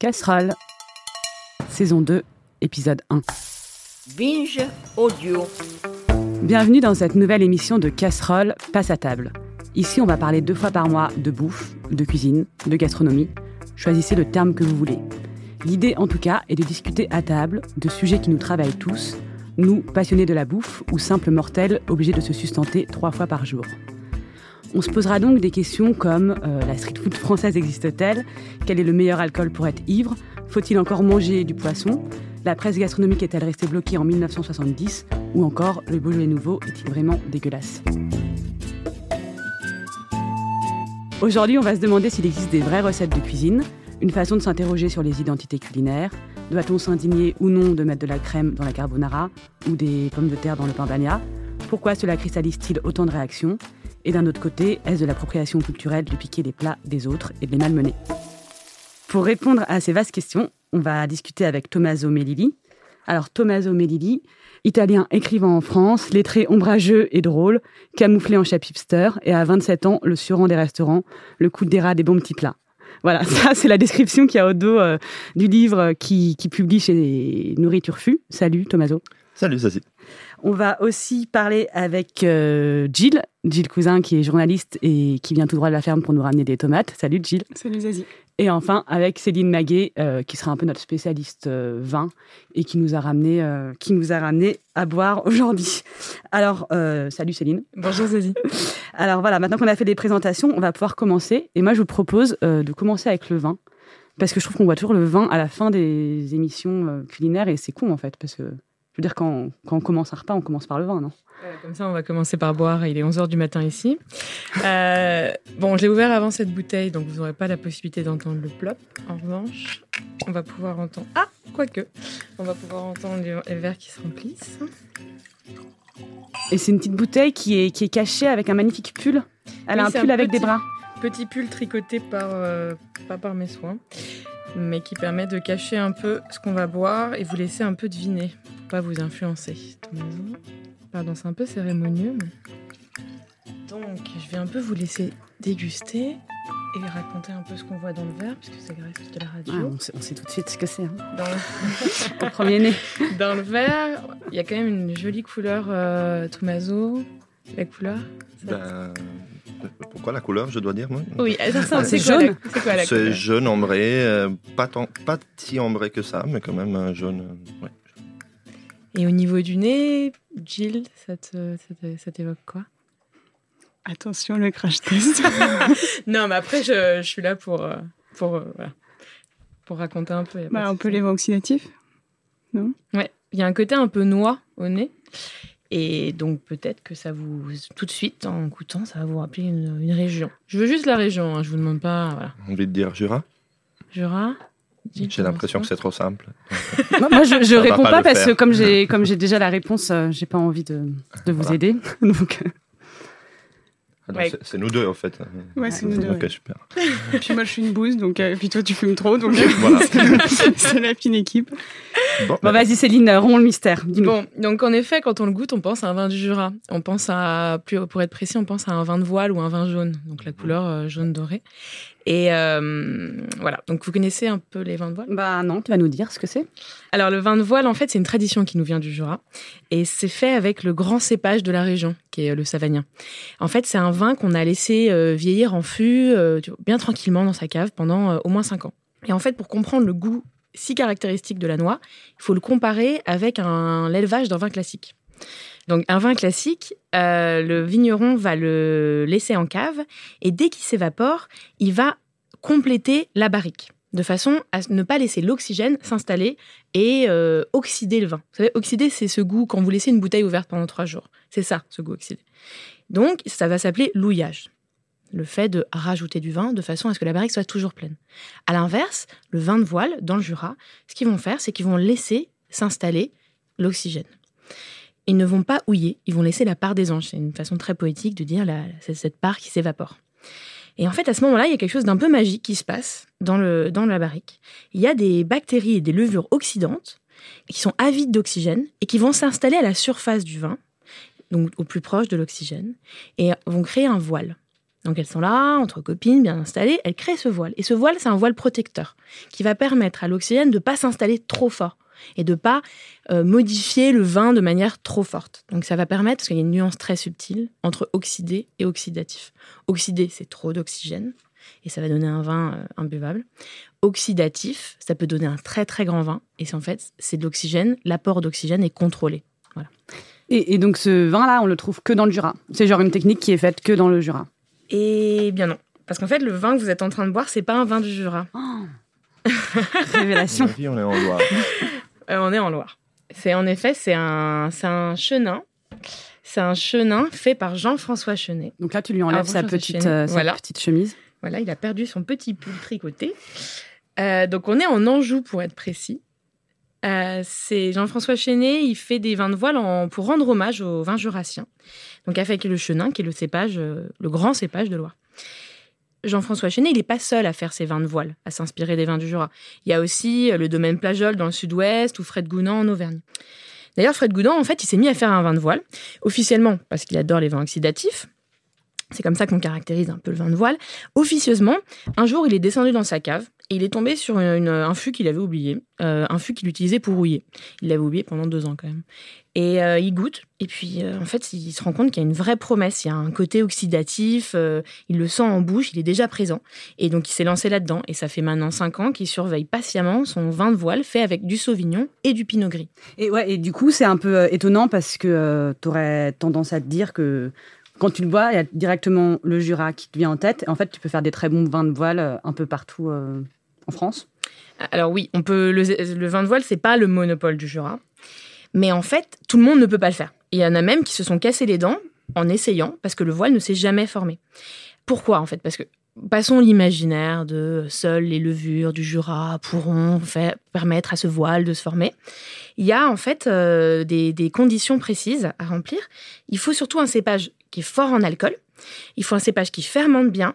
Casserole, saison 2, épisode 1. Binge Audio. Bienvenue dans cette nouvelle émission de Casserole Passe à table. Ici, on va parler deux fois par mois de bouffe, de cuisine, de gastronomie. Choisissez le terme que vous voulez. L'idée, en tout cas, est de discuter à table de sujets qui nous travaillent tous, nous, passionnés de la bouffe ou simples mortels obligés de se sustenter trois fois par jour. On se posera donc des questions comme euh, la street food française existe-t-elle? Quel est le meilleur alcool pour être ivre? Faut-il encore manger du poisson? La presse gastronomique est-elle restée bloquée en 1970 Ou encore, le Beaujolais nouveau est-il vraiment dégueulasse? Aujourd'hui, on va se demander s'il existe des vraies recettes de cuisine, une façon de s'interroger sur les identités culinaires. Doit-on s'indigner ou non de mettre de la crème dans la carbonara ou des pommes de terre dans le pain bagna Pourquoi cela cristallise-t-il autant de réactions? Et d'un autre côté, est-ce de l'appropriation culturelle de piquer les plats des autres et de les malmener? Pour répondre à ces vastes questions, on va discuter avec Tommaso Melilli. Alors Tommaso Melilli, italien écrivant en France, lettré ombrageux et drôle, camouflé en chef hipster et à 27 ans, le surant des restaurants, le coup des rats des bons petits plats. Voilà, ça c'est la description qu'il y a au dos euh, du livre qui, qui publie chez Nourriture Fu. Salut Tommaso. Salut Zazie. On va aussi parler avec euh, Gilles, Gilles Cousin qui est journaliste et qui vient tout droit de la ferme pour nous ramener des tomates. Salut Gilles. Salut Zazie. Et enfin avec Céline Maguet euh, qui sera un peu notre spécialiste euh, vin et qui nous a ramené, qui nous a ramené à boire aujourd'hui. Alors salut Céline. Bonjour Zazie. Alors voilà, maintenant qu'on a fait des présentations, on va pouvoir commencer. Et moi je vous propose de commencer avec le vin parce que je trouve qu'on voit toujours le vin à la fin des émissions culinaires et c'est con en fait parce que veux dire, quand, quand, on commence un repas, on commence par le vin, non? Comme ça, on va commencer par boire. Il est 11h du matin ici. Euh, bon, je l'ai ouvert avant cette bouteille, donc vous n'aurez pas la possibilité d'entendre le plop. En revanche, on va pouvoir entendre... Ah, quoique On va pouvoir entendre les, verres qui se remplissent. Et c'est une petite bouteille qui est, qui est cachée avec un magnifique pull. Elle a un pull avec des bras. Petit pull tricoté par, euh, pas par mes soins mais qui permet de cacher un peu ce qu'on va boire et vous laisser un peu deviner pour pas vous influencer. Pardon, c'est un peu cérémonieux. Donc, je vais un peu vous laisser déguster et raconter un peu ce qu'on voit dans le verre, puisque c'est grâce de la radio. on, sait, tout de suite ce que c'est. Hein. Au premier nez. Dans le verre, il y a quand même une jolie couleur euh, Tomaso. La couleur ben, pourquoi la couleur, je dois dire moi? Oui, c'est jaune. C'est jaune ambré, euh, pas, tant, pas si ambré que ça, mais quand même un jaune. Euh, ouais. Et au niveau du nez, Jill, ça t'évoque quoi? Attention, le crash test. non, mais après, je, suis là pour, euh, pour, pour raconter un peu. Bah, un peu les oxydatifs, non? Ouais, il y a un côté un peu noix au nez. Et donc peut-être que ça vous, tout de suite, en goûtant, ça va vous rappeler une, région. Je veux juste la région, hein, je vous demande pas. Voilà. Envie de dire Jura Jura? J'ai l'impression que c'est trop simple. moi, je, je réponds pas, parce que comme j'ai comme j'ai déjà la réponse, euh, j'ai pas envie de, de vous aider. donc. Ah c'est nous deux en fait. Ouais, c'est nous deux. Ok, super. puis moi je suis une bouse, donc euh, puis toi tu fumes trop, donc c'est la fine équipe. Bon, bah, vas-y Céline, romps le mystère. Bon, donc en effet, quand on le goûte, on pense à un vin du Jura. On pense à, pour être précis, on pense à un vin de voile ou un vin jaune, donc la couleur euh, jaune doré. Et euh, voilà, donc vous connaissez un peu les vins de voile? Bah non, tu vas nous dire ce que c'est Alors le vin de voile, en fait, c'est une tradition qui nous vient du Jura. Et c'est fait avec le grand cépage de la région, qui est le Savagnin. En fait, c'est un vin qu'on a laissé euh, vieillir en fût, bien tranquillement dans sa cave pendant au moins 5 ans. Et en fait, pour comprendre le goût si caractéristique de la noix, il faut le comparer avec l'élevage d'un vin classique. Donc un vin classique, euh, le vigneron va le laisser en cave et dès qu'il s'évapore, il va compléter la barrique de façon à ne pas laisser l'oxygène s'installer et euh, oxyder le vin. Vous savez, oxyder, c'est ce goût quand vous laissez une bouteille ouverte pendant trois jours. C'est ça, ce goût oxydé. Donc, ça va s'appeler louillage le fait de rajouter du vin de façon à ce que la barrique soit toujours pleine. À l'inverse, le vin de voile, dans le Jura, ce qu'ils vont faire, c'est qu'ils vont laisser s'installer l'oxygène. Ils ne vont pas houiller, ils vont laisser la part des anges. C'est une façon très poétique de dire cette part qui s'évapore. Et en fait, à ce moment-là, il y a quelque chose d'un peu magique qui se passe dans, le, dans la barrique. Il y a des bactéries et des levures oxydantes qui sont avides d'oxygène et qui vont s'installer à la surface du vin, donc au plus proche de l'oxygène, et vont créer un voile. Donc elles sont là, entre copines, bien installées, elles créent ce voile. Et ce voile, c'est un voile protecteur qui va permettre à l'oxygène de ne pas s'installer trop fort et de pas euh, modifier le vin de manière trop forte. Donc ça va permettre, parce qu'il y a une nuance très subtile entre oxydé et oxydatif. Oxydé, c'est trop d'oxygène et ça va donner un vin euh, imbuvable. Oxydatif, ça peut donner un très très grand vin et c'est en fait c'est de l'oxygène, l'apport d'oxygène est contrôlé. Voilà. Et, donc ce vin-là, on le trouve que dans le Jura. C'est genre une technique qui est faite que dans le Jura. Eh bien non, parce qu'en fait le vin que vous êtes en train de boire, c'est pas un vin du Jura. Oh. Révélation. on est en Loire. Euh, on est en Loire. C'est en effet c'est un c'est un chenin. C'est un chenin fait par Jean-François Chenet. Donc là, tu lui enlèves sa, petite, euh, sa petite chemise. Voilà, il a perdu son petit pull tricoté. Euh, donc on est en Anjou pour être précis. Euh, c'est Jean-François Chenet, il fait des vins de voile pour rendre hommage aux vins jurassiens. Donc avec le chenin, qui est le cépage, le grand cépage de Loire. Jean-François Chenet, il n'est pas seul à faire ses vins de voile, à s'inspirer des vins du Jura. Il y a aussi le domaine Plajol dans le sud-ouest ou Fred Gounand en Auvergne. D'ailleurs, Fred Gounand, en fait, il s'est mis à faire un vin de voile, officiellement parce qu'il adore les vins oxydatifs, c'est comme ça qu'on caractérise un peu le vin de voile. Officieusement, un jour, il est descendu dans sa cave il est tombé sur un fût qu'il avait oublié, euh, un fût qu'il utilisait pour rouiller. Il l'avait oublié pendant deux ans quand même. Et euh, il goûte, et puis euh, en fait, il se rend compte qu'il y a une vraie promesse. Il y a un côté oxydatif, il le sent en bouche, il est déjà présent. Et donc il s'est lancé là-dedans. Et ça fait maintenant cinq ans qu'il surveille patiemment son vin de voile fait avec du sauvignon et du pinot gris. Et ouais, et du coup, c'est un peu étonnant parce que tu aurais tendance à te dire que quand tu le bois, il y a directement le Jura qui te vient en tête. En fait, tu peux faire des très bons vins de voile un peu partout en France? Alors oui, on peut le, vin de voile, c'est pas le monopole du Jura, mais en fait, tout le monde ne peut pas le faire. Il y en a même qui se sont cassés les dents en essayant parce que le voile ne s'est jamais formé. Pourquoi en fait? Parce que passons l'imaginaire de seules les levures du Jura pourront permettre à ce voile de se former. Il y a en fait euh, des, des, conditions précises à remplir. Il faut surtout un cépage qui est fort en alcool. Il faut un cépage qui fermente bien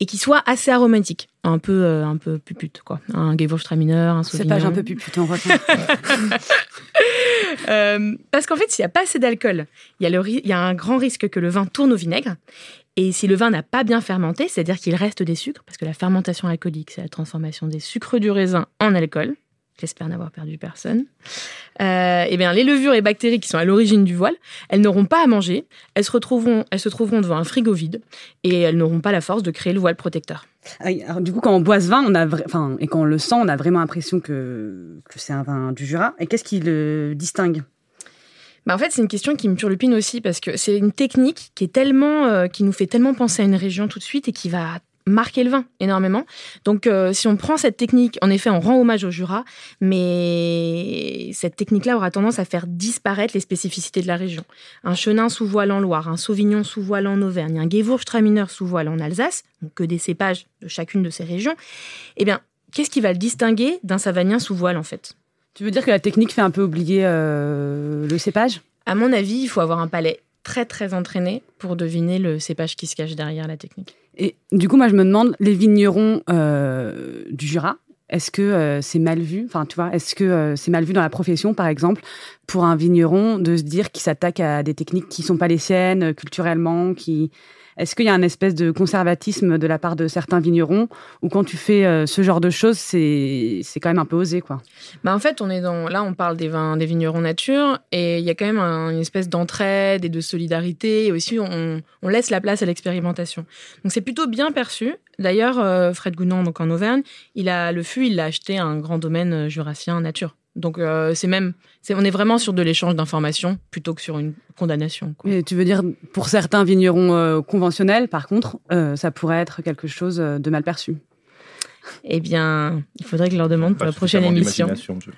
et qui soit assez aromatique, un peu euh, un peu pupute quoi, un Gewürztraminer, un Sauvignon. Cépage un peu pupute, on retient. euh, parce qu'en fait, s'il n'y a pas assez d'alcool, il y, a il y a un grand risque que le vin tourne au vinaigre. Et si le vin n'a pas bien fermenté, c'est-à-dire qu'il reste des sucres, parce que la fermentation alcoolique, c'est la transformation des sucres du raisin en alcool, j'espère n'avoir perdu personne, euh, eh bien, les levures et bactéries qui sont à l'origine du voile, elles n'auront pas à manger, elles se, retrouveront, elles se trouveront devant un frigo vide et elles n'auront pas la force de créer le voile protecteur. Ah alors, du coup, quand on boit ce vin, on a enfin, et quand on le sent, on a vraiment l'impression que, que c'est un vin du Jura. Et qu'est-ce qui le distingue? Bah en fait, c'est une question qui me turlupine aussi parce que c'est une technique qui est tellement, euh, qui nous fait tellement penser à une région tout de suite et qui va marquer le vin énormément. Donc, euh, si on prend cette technique, en effet, on rend hommage au Jura, mais cette technique-là aura tendance à faire disparaître les spécificités de la région. Un chenin sous voile en Loire, un sauvignon sous voile en Auvergne, un Gewürztraminer sous voile en Alsace, donc que des cépages de chacune de ces régions. Eh bien, qu'est-ce qui va le distinguer d'un savagnin sous voile, en fait? Tu veux dire que la technique fait un peu oublier euh, le cépage? À mon avis, il faut avoir un palais très très entraîné pour deviner le cépage qui se cache derrière la technique. Et du coup, moi, je me demande, les vignerons euh, du Jura, est-ce que euh, c'est mal vu? Enfin, tu vois, est-ce que euh, c'est mal vu dans la profession, par exemple, pour un vigneron de se dire qu'il s'attaque à des techniques qui sont pas les siennes, culturellement, qui est-ce qu'il y a un espèce de conservatisme de la part de certains vignerons ou quand tu fais euh, ce genre de choses, c'est quand même un peu osé quoi? Bah En fait, on est là, on parle des vins des vignerons nature et il y a quand même une espèce d'entraide et de solidarité et aussi on, on laisse la place à l'expérimentation. Donc c'est plutôt bien perçu. D'ailleurs, euh, Fred Gounand, donc en Auvergne, il a le fût, il l'a acheté un grand domaine euh, jurassien nature. Donc euh, c'est même, c'est, on est vraiment sur de l'échange d'informations plutôt que sur une condamnation. Quoi. Et tu veux dire pour certains vignerons euh, conventionnels, par contre, euh, ça pourrait être quelque chose de mal perçu. Eh bien, il faudrait que je leur demande pour la prochaine émission.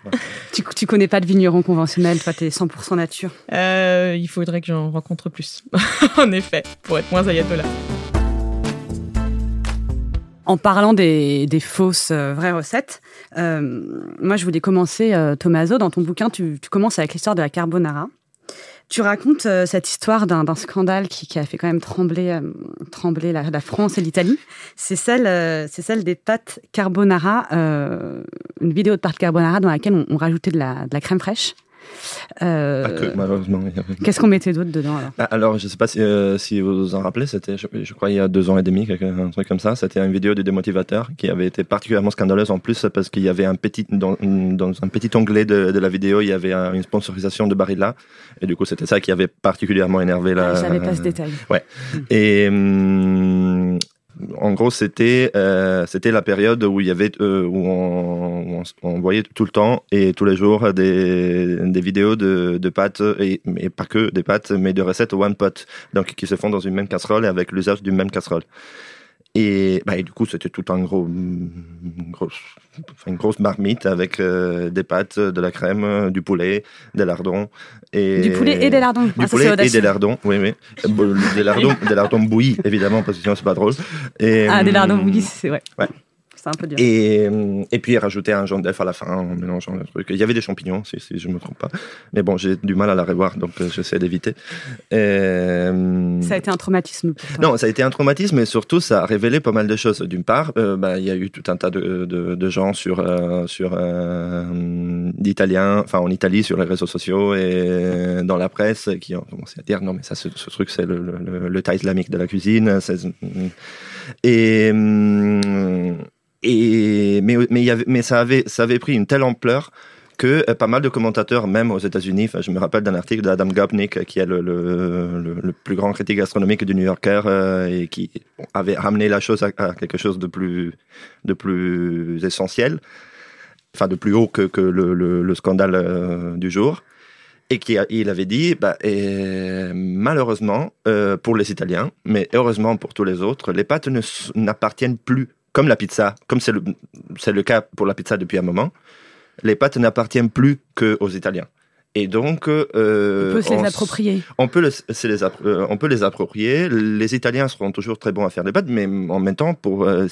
tu, tu connais pas de vignerons conventionnels, toi, t'es 100% nature. il faudrait que j'en rencontre plus, en effet, pour être moins ayatollah. En parlant des, fausses euh, vraies recettes, euh, moi je voulais commencer, euh, Tommaso, dans ton bouquin, tu, commences avec l'histoire de la carbonara. Tu racontes cette histoire d'un scandale qui, a fait quand même trembler, trembler la, France et l'Italie. C'est celle, celle des pâtes carbonara, une vidéo de pâtes carbonara dans laquelle on, rajoutait de la, crème fraîche. Euh, pas que, malheureusement. Qu'est-ce qu'on mettait d'autre dedans alors? Ah, Alors, je ne sais pas si, si, vous vous en rappelez, c'était, je, crois, il y a deux ans et demi, un truc comme ça. C'était une vidéo du démotivateur qui avait été particulièrement scandaleuse en plus parce qu'il y avait un petit, dans, dans un petit onglet de, de, la vidéo, il y avait une sponsorisation de Barilla. Et du coup, c'était ça qui avait particulièrement énervé la. Ah, je pas ce détail. Ouais. Hmm. Et. Hum, en gros, c'était euh, c'était la période où il y avait euh, où on, voyait tout le temps et tous les jours des, des vidéos de, de pâtes et mais pas que des pâtes, mais de recettes one pot, donc qui se font dans une même casserole et avec l'usage d'une même casserole. Et, bah, et, du coup, c'était tout un gros, une grosse, une grosse marmite avec euh, des pâtes, de la crème, du poulet, des lardons. Et... Du poulet et des lardons. Du ah, poulet et des lardons, oui, oui. des, lardons, des lardons bouillis, évidemment, parce que sinon, c'est pas drôle. Et, ah, des lardons bouillis, c'est vrai. Ouais un peu dur. Et, et puis rajouter un jaune d'œuf à la fin en mélangeant le truc. Il y avait des champignons, si, si je ne me trompe pas. Mais bon, j'ai du mal à la revoir, donc euh, j'essaie d'éviter. Euh... Ça a été un traumatisme Non, ça a été un traumatisme, et surtout, ça a révélé pas mal de choses. D'une part, euh, bah, il y a eu tout un tas de, de, de gens sur, euh, sur d'Italiens, enfin en Italie, sur les réseaux sociaux et dans la presse, qui ont commencé à dire non, mais ça, ce, ce truc, c'est le, le, le, islamique de la cuisine. Et hum, mais, ça, avait, pris une telle ampleur que euh, pas mal de commentateurs, même aux États-Unis, je me rappelle d'un article d'Adam Gopnik, qui est le, plus grand critique gastronomique du New Yorker, euh, et qui avait ramené la chose à, quelque chose de plus, essentiel, enfin de plus haut que, le, le, scandale euh, du jour. Et qui il avait dit, bah, malheureusement pour les Italiens, mais heureusement pour tous les autres, les pâtes n'appartiennent plus comme la pizza, comme c'est le, le cas pour la pizza depuis un moment, les pâtes n'appartiennent plus qu'aux Italiens. Et donc, euh, on peut se les approprier. On peut, les, euh, on peut les approprier. Les Italiens seront toujours très bons à faire des pâtes, mais en même temps, pour euh,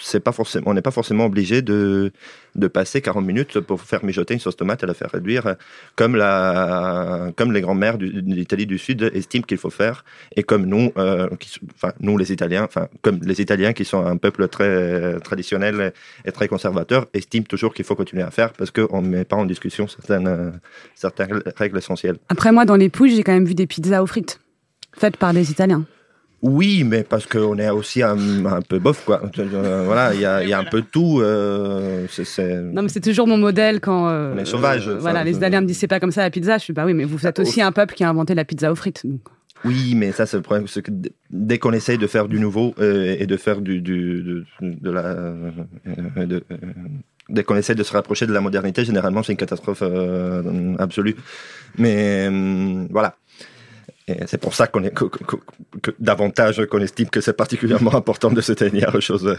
c'est pas forcément, on n'est pas forcément obligé de, de passer 40 minutes pour faire mijoter une sauce tomate et la faire réduire, comme, la, comme les grands-mères d'Italie du Sud estiment qu'il faut faire, et comme nous, euh, enfin, nous les Italiens, enfin, comme les Italiens qui sont un peuple très traditionnel et très conservateur, estiment toujours qu'il faut continuer à faire parce qu'on ne met pas en discussion certaines, certaines règles essentielles. Après, moi, dans les pouilles, j'ai quand même vu des pizzas aux frites faites par des Italiens. Oui, mais parce qu'on est aussi un, peu bof, quoi. Euh, voilà, il y a, y a, un peu de tout. Euh, non, mais c'est toujours mon modèle quand. Euh, on est sauvage. voilà, les Italiens me disent c'est pas comme ça la pizza. Je suis bah oui, mais vous êtes aussi un peuple qui a inventé la pizza aux frites. Oui, mais ça, c'est le problème. Que dès qu'on essaye de faire du nouveau et de faire du, du de, la. dès qu'on essaie de se rapprocher de la modernité, généralement, c'est une catastrophe absolue. Mais voilà c'est pour ça qu'on est que, davantage qu'on estime que c'est particulièrement important de se tenir aux choses,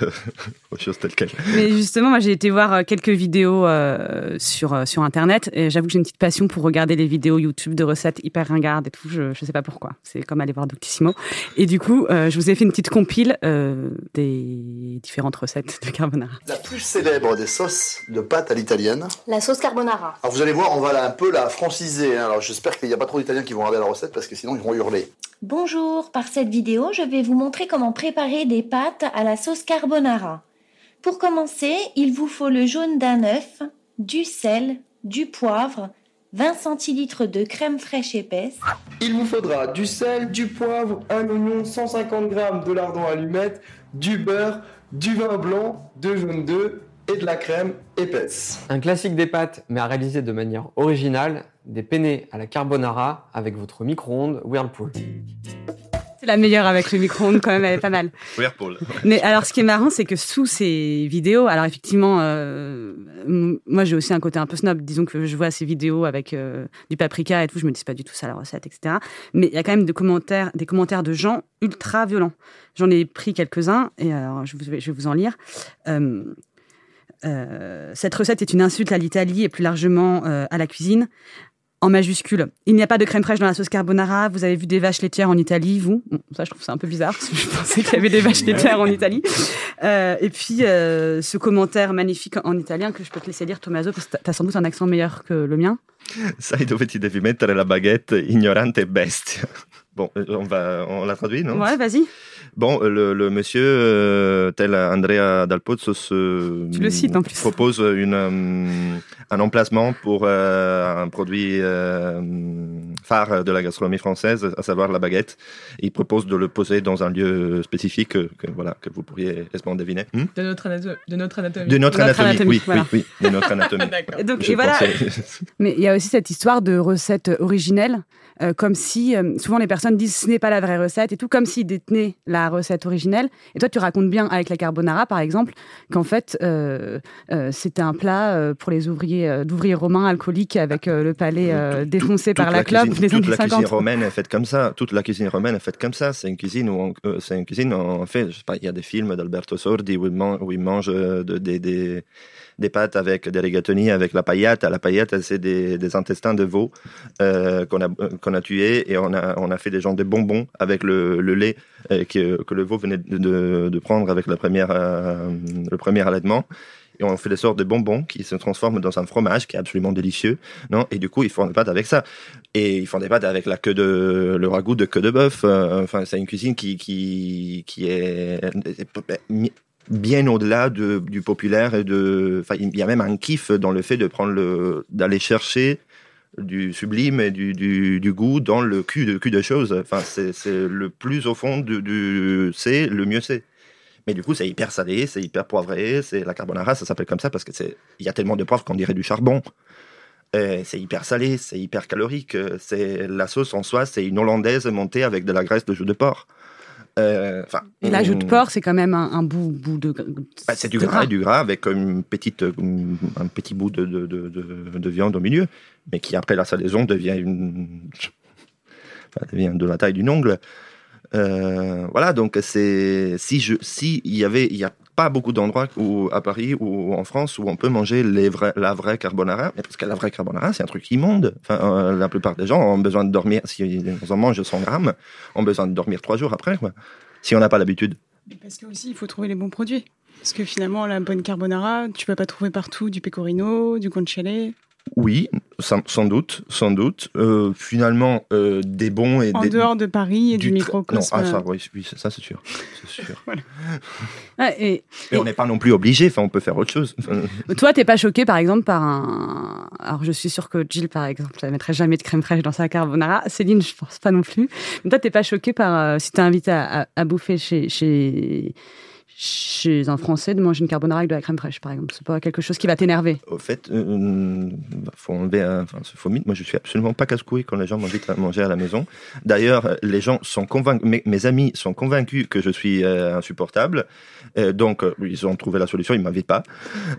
aux choses telles quelles. Mais justement, moi j'ai été voir euh, quelques vidéos euh, sur euh, sur internet et j'avoue que j'ai une petite passion pour regarder les vidéos YouTube de recettes hyper ringardes et tout. Je je sais pas pourquoi. C'est comme aller voir Doctissimo. Et du coup, je vous ai fait une petite compile des différentes recettes de carbonara. La plus célèbre des sauces de pâte à l'italienne. La sauce carbonara. Alors vous allez voir, on va un peu la franciser. Hein. Alors j'espère qu'il n'y a pas trop d'Italiens qui vont regarder la recette parce que sinon hurler. Bonjour, par cette vidéo, je vais vous montrer comment préparer des pâtes à la sauce carbonara. Pour commencer, il vous faut le jaune d'un œuf, du sel, du poivre, 20 centilitres de crème fraîche épaisse. Il vous faudra du sel, du poivre, un oignon, 150 g de lardon allumette, du beurre, du vin blanc, de jaune d'œuf et de la crème épaisse. Un classique des pâtes, mais à réaliser de manière originale, des penne à la carbonara avec votre micro-ondes Whirlpool. C'est la meilleure avec le micro-ondes quand même, elle est pas mal. Whirlpool. Mais alors ce qui est marrant, c'est que sous ces vidéos, alors effectivement, euh, moi j'ai aussi un côté un peu snob, disons que je vois ces vidéos avec euh, du paprika et tout, je me dis pas du tout ça la recette, etc. Mais il y a quand même des commentaires, des commentaires de gens ultra violents. J'en ai pris quelques-uns et alors je, je vais vous en lire. Euh, euh, cette recette est une insulte à l'Italie et plus largement euh, à la cuisine. En majuscule, il n'y a pas de crème fraîche dans la sauce carbonara. Vous avez vu des vaches laitières en Italie, vous? Ça, je trouve ça un peu bizarre parce que je pensais qu'il y avait des vaches laitières en Italie. Euh, et puis, ce commentaire magnifique en italien que je peux te laisser lire, Tommaso, parce que tu as sans doute un accent meilleur que le mien. Sai dove ti devi mettere la baguette, ignorante bestia. Bon, on va, on la traduit, non? Ouais, vas-y. Bon, le, le monsieur euh, tel Andrea Dalpozzo se Tu le cites en plus. propose une, euh, un emplacement pour euh, un produit euh, phare de la gastronomie française, à savoir la baguette. Il propose de le poser dans un lieu spécifique que, que, voilà, que vous pourriez aisément deviner. Hmm De notre, de notre anatomie. de notre, Notre anatomie, anatomie, oui, voilà. oui, oui, de notre anatomie. D'accord. Et donc, Je et voilà. Mais il y a aussi cette histoire de recette originelle, euh, comme si euh, souvent les personnes disent ce n'est pas la vraie recette et tout, comme s'ils détenaient la recette originelle. Et toi, tu racontes bien avec la carbonara, par exemple, qu'en fait, euh, euh, c'était un plat euh, pour les ouvriers, euh, d'ouvriers romains alcooliques avec euh, le palais euh, défoncé par toute la, clope cuisine, des toute années la 50. cuisine romaine est faite comme ça. Toute la cuisine romaine est faite comme ça. C'est une cuisine où on, c'est une cuisine en fait, je sais pas, il y a des films d'Alberto Sordi où il, man- où des, des, des pâtes avec des rigatoni avec la paillette. La paillette, c'est des, intestins de veau euh, qu'on a qu'on a tués et on a on a fait des genres de bonbons avec le, le lait euh, que, que le veau venait de, de, prendre avec la première euh, le premier allaitement. Et on fait des sortes de bonbons qui se transforment dans un fromage qui est absolument délicieux, non? Et du coup, ils font des pâtes avec ça. Et ils font des pâtes avec la queue de le ragoût de queue de bœuf. Enfin, c'est une cuisine qui qui qui est bien au-delà de, du populaire et de. Il y a même un kiff dans le fait de prendre le d'aller chercher du sublime et du, du, du goût dans le cul de cul de choses. Enfin, c'est le plus au fond du, du c'est le mieux c'est. Mais du coup, c'est hyper salé, c'est hyper poivré, c'est la carbonara, ça s'appelle comme ça parce que c'est il y a tellement de poivre qu'on dirait du charbon. C'est hyper salé, c'est hyper calorique. C'est la sauce en soi, c'est une hollandaise montée avec de la graisse de jus de porc. Euh, Et l'ajout de porc, c'est quand même un, un bout, bout de. bah, c'est du gras, du gras avec une petite, euh, un petit bout de, de, de, de- de viande au milieu, mais qui après la salaison devient une, enfin, devient de la taille d'une ongle. Euh, voilà, donc c'est si je si il y avait il y a pas beaucoup d'endroits où à Paris ou en France où on peut manger la vraie carbonara, parce que la vraie carbonara c'est un truc immonde. Euh, la plupart des gens ont besoin de dormir si on mange 100 grammes, ont besoin de dormir trois jours après, quoi. Si on n'a pas l'habitude. Parce que aussi, il faut trouver les bons produits. Parce que finalement, la bonne carbonara, tu peux pas trouver partout du pecorino, du guanciale. Oui, sans, sans doute, sans doute. Euh, finalement, euh, des bons et En des, dehors de Paris et du, tr- microcosme. Non, ah, ça, oui, oui, ça c'est sûr. C'est sûr. Ouais, et, Et on n'est pas non plus obligé, enfin, on peut faire autre chose. Toi, t'es pas choqué, par exemple, par un. Alors, je suis sûre que Jill, par exemple, ne mettrait jamais de crème fraîche dans sa carbonara. Céline, je pense pas non plus. Mais toi, t'es pas choqué par euh, si t'es invité à, à- à bouffer chez, chez chez un Français de manger une carbonara avec de la crème fraîche, par exemple. C'est pas quelque chose qui va t'énerver. Au fait, euh, bah, faut enlever un, enfin, ce faux mythe. Moi, je suis absolument pas casse-couille quand les gens m'invitent à manger à la maison. D'ailleurs, euh, les gens sont convaincus, mes, mes amis sont convaincus que je suis euh, insupportable. Euh, donc, euh, ils ont trouvé la solution, ils m'invitent pas.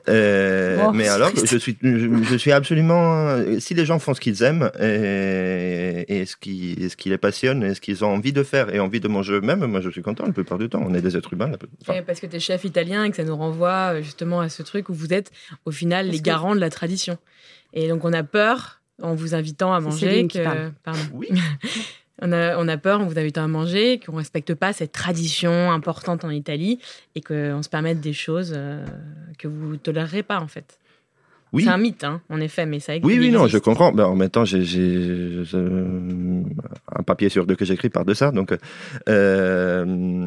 Euh, Oh, mais alors, je suis, je, je suis absolument. Si les gens font ce qu'ils aiment et, et ce qui, et ce qui les passionne et ce qu'ils ont envie de faire et envie de manger eux-mêmes, moi, je suis content la plupart du temps. On est des êtres humains. la- enfin, Et parce que tu es chef italien et que ça nous renvoie justement à ce truc où vous êtes au final les que- garants de la tradition. Et donc on a peur en vous invitant à manger que parle. pardon. Oui. on a on peur en vous invitant à manger qu'on respecte pas cette tradition importante en Italie et qu'on se permette des choses euh, que vous tolérerez pas en fait. Oui. C'est un mythe hein, en effet mais ça Oui, il oui, non, je existe. comprends. Mais en même temps, j'ai euh, un papier sur deux que j'écris par de ça, donc euh,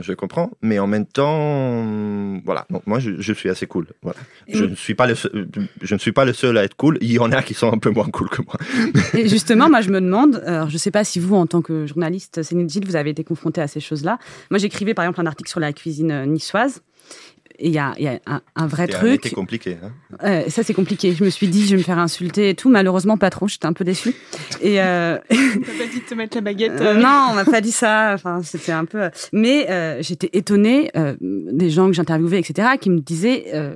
je comprends. Mais en même temps, voilà. Donc moi, je, je suis assez cool. Voilà. Je ne suis pas le, seul, je ne suis pas le seul à être cool. Il y en a qui sont un peu moins cool que moi. Et justement, moi, je me demande, alors je sais pas si vous, en tant que journaliste, Céline Gilles, vous avez été confronté à ces choses-là. Moi, j'écrivais par exemple un article sur la cuisine euh, niçoise. Il y a, il y a un, un vrai truc. été compliqué. Hein. Euh, ça, c'est compliqué. Je me suis dit, je vais me faire insulter et tout. Malheureusement, pas trop. J'étais un peu déçue. Et euh, On t'a pas dit de te mettre la baguette. euh, euh, non, on m'a pas dit ça. Enfin, c'était un peu. Mais euh, j'étais étonnée euh, des gens que j'interviewais, etc., qui me disaient euh,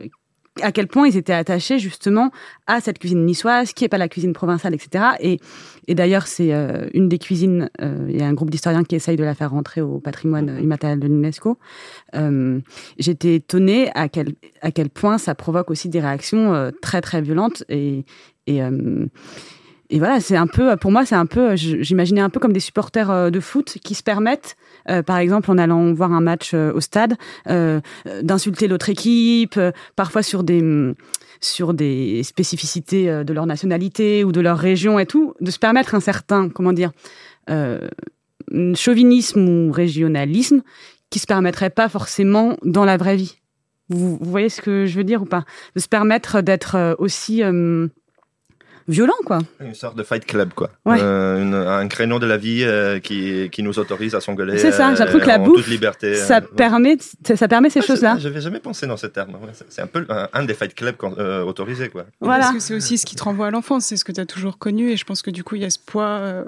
à quel point ils étaient attachés justement à cette cuisine niçoise, qui est pas la cuisine provençale, etc. Et, et d'ailleurs, c'est euh, une des cuisines. euh, Il y a un groupe d'historiens qui essaye de la faire rentrer au patrimoine euh, immatériel de l'UNESCO. J'étais étonnée à quel à quel point ça provoque aussi des réactions très très violentes et et voilà, c'est un peu, pour moi, c'est un peu, j'imaginais un peu comme des supporters euh, de foot qui se permettent, euh, par exemple, en allant voir un match euh, au stade, d'insulter l'autre équipe, parfois sur des, sur des spécificités de leur nationalité ou de leur région et tout, de se permettre un certain, comment dire, chauvinisme ou régionalisme qui se permettrait pas forcément dans la vraie vie. Vous, voyez ce que je veux dire ou pas? De se permettre d'être aussi violent, quoi. Une sorte de fight club, quoi. Ouais. Euh, une- un créneau de la vie euh, qui, qui nous autorise à s'engueuler C'est ça, j'ai l'impression que la en bouffe, toute liberté. Ça euh, ouais. permet, ça, ça permet ces Ah, je- choses-là. Je n'avais jamais pensé dans ce terme. C'est- un peu un, un des fight clubs euh, autorisés, quoi. Voilà. Parce que c'est aussi ce qui te renvoie à l'enfance, c'est ce que tu as toujours connu. Et je pense que du coup, il y a ce poids euh,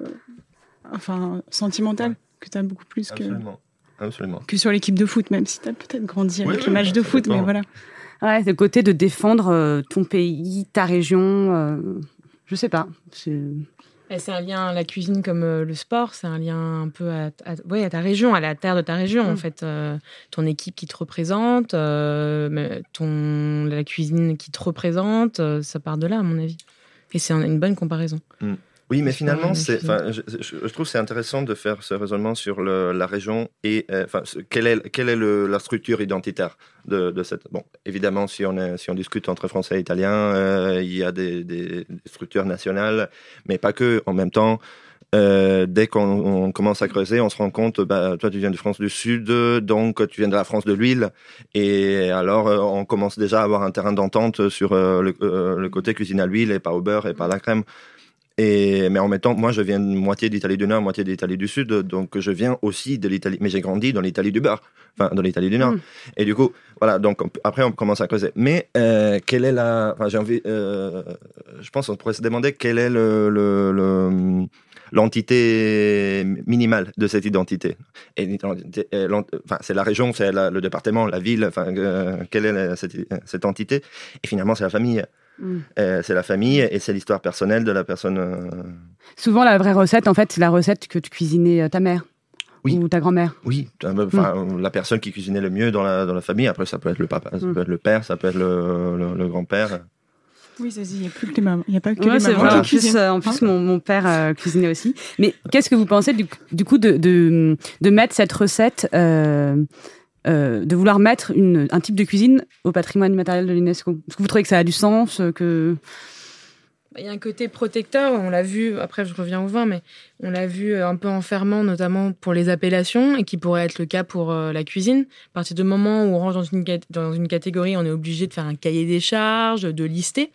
enfin, sentimental que tu as beaucoup plus que, Absolument. Que sur l'équipe de foot, même si tu as peut-être grandi Oui, avec oui, le match oui, de foot. Mais voilà. Ouais, le côté de défendre euh, ton pays, ta région. euh, je sais pas. c'est- un lien à la cuisine comme euh, le sport, c'est un lien un peu à, à- ouais, à ta région, à la terre de ta région en Mm. fait. Euh, ton équipe qui te représente, euh, mais ton, la cuisine qui te représente, euh, ça part de là à mon avis. Et c'est un- une bonne comparaison. Oui, mais finalement, c'est, je, je- trouve que c'est intéressant de faire ce raisonnement sur le- la région et euh, enfin, quelle est, quelle est le- la structure identitaire de, de cette. Bon, évidemment, si on, est- si on discute entre Français et Italiens, euh, il y a des, structures nationales, mais pas que. En même temps, euh, dès qu'on on commence à creuser, on se rend compte, bah, toi tu viens de France du Sud, donc tu viens de la France de l'huile, et alors euh, on commence déjà à avoir un terrain d'entente sur euh, le, le côté cuisine à l'huile et pas au beurre et pas à la crème. Et, mais en même temps, moi, je viens de moitié d'Italie du Nord, moitié d'Italie du Sud, donc je viens aussi de l'Italie. Mais j'ai grandi dans l'Italie du beurre, enfin, dans l'Italie du Nord. Mm. Et du coup, voilà, donc on après, on commence à creuser. Mais euh, quelle est la. Enfin, j'ai envie. euh, je pense qu'on pourrait se demander quelle est le. le- le- l'entité minimale de cette identité. Et enfin, c'est la région, c'est le département, la ville, enfin, euh, quelle est la- cette, cette entité? Et finalement, c'est la famille. Mm. Euh, c'est la famille et c'est l'histoire personnelle de la personne. euh, Souvent, la vraie recette, en fait, c'est la recette que tu cuisinais euh, ta mère Oui. ou ta grand-mère. Oui, enfin, la personne qui cuisinait le mieux dans la, dans la famille. Après, ça peut être le papa, ça Mm. peut être le père, ça peut être le, le- le grand-père. Oui, ça il n'y a plus que les mamans. Il n'y a pas que Ouais, les c'est mamans vrai. qui En plus, en plus mon, mon père euh, cuisinait aussi. Mais qu'est-ce que vous pensez du, du coup de, de, de mettre cette recette, euh, euh, de vouloir mettre un type de cuisine au patrimoine immatériel de l'UNESCO Est-ce que vous trouvez que ça a du sens euh. Il y a un côté protecteur, on l'a vu, après je reviens au vin, mais on l'a vu euh, un peu enfermant, notamment pour les appellations, et qui pourrait être le cas pour la cuisine. À partir du moment où on range dans une, catégorie, on est obligé de faire un cahier des charges, de lister,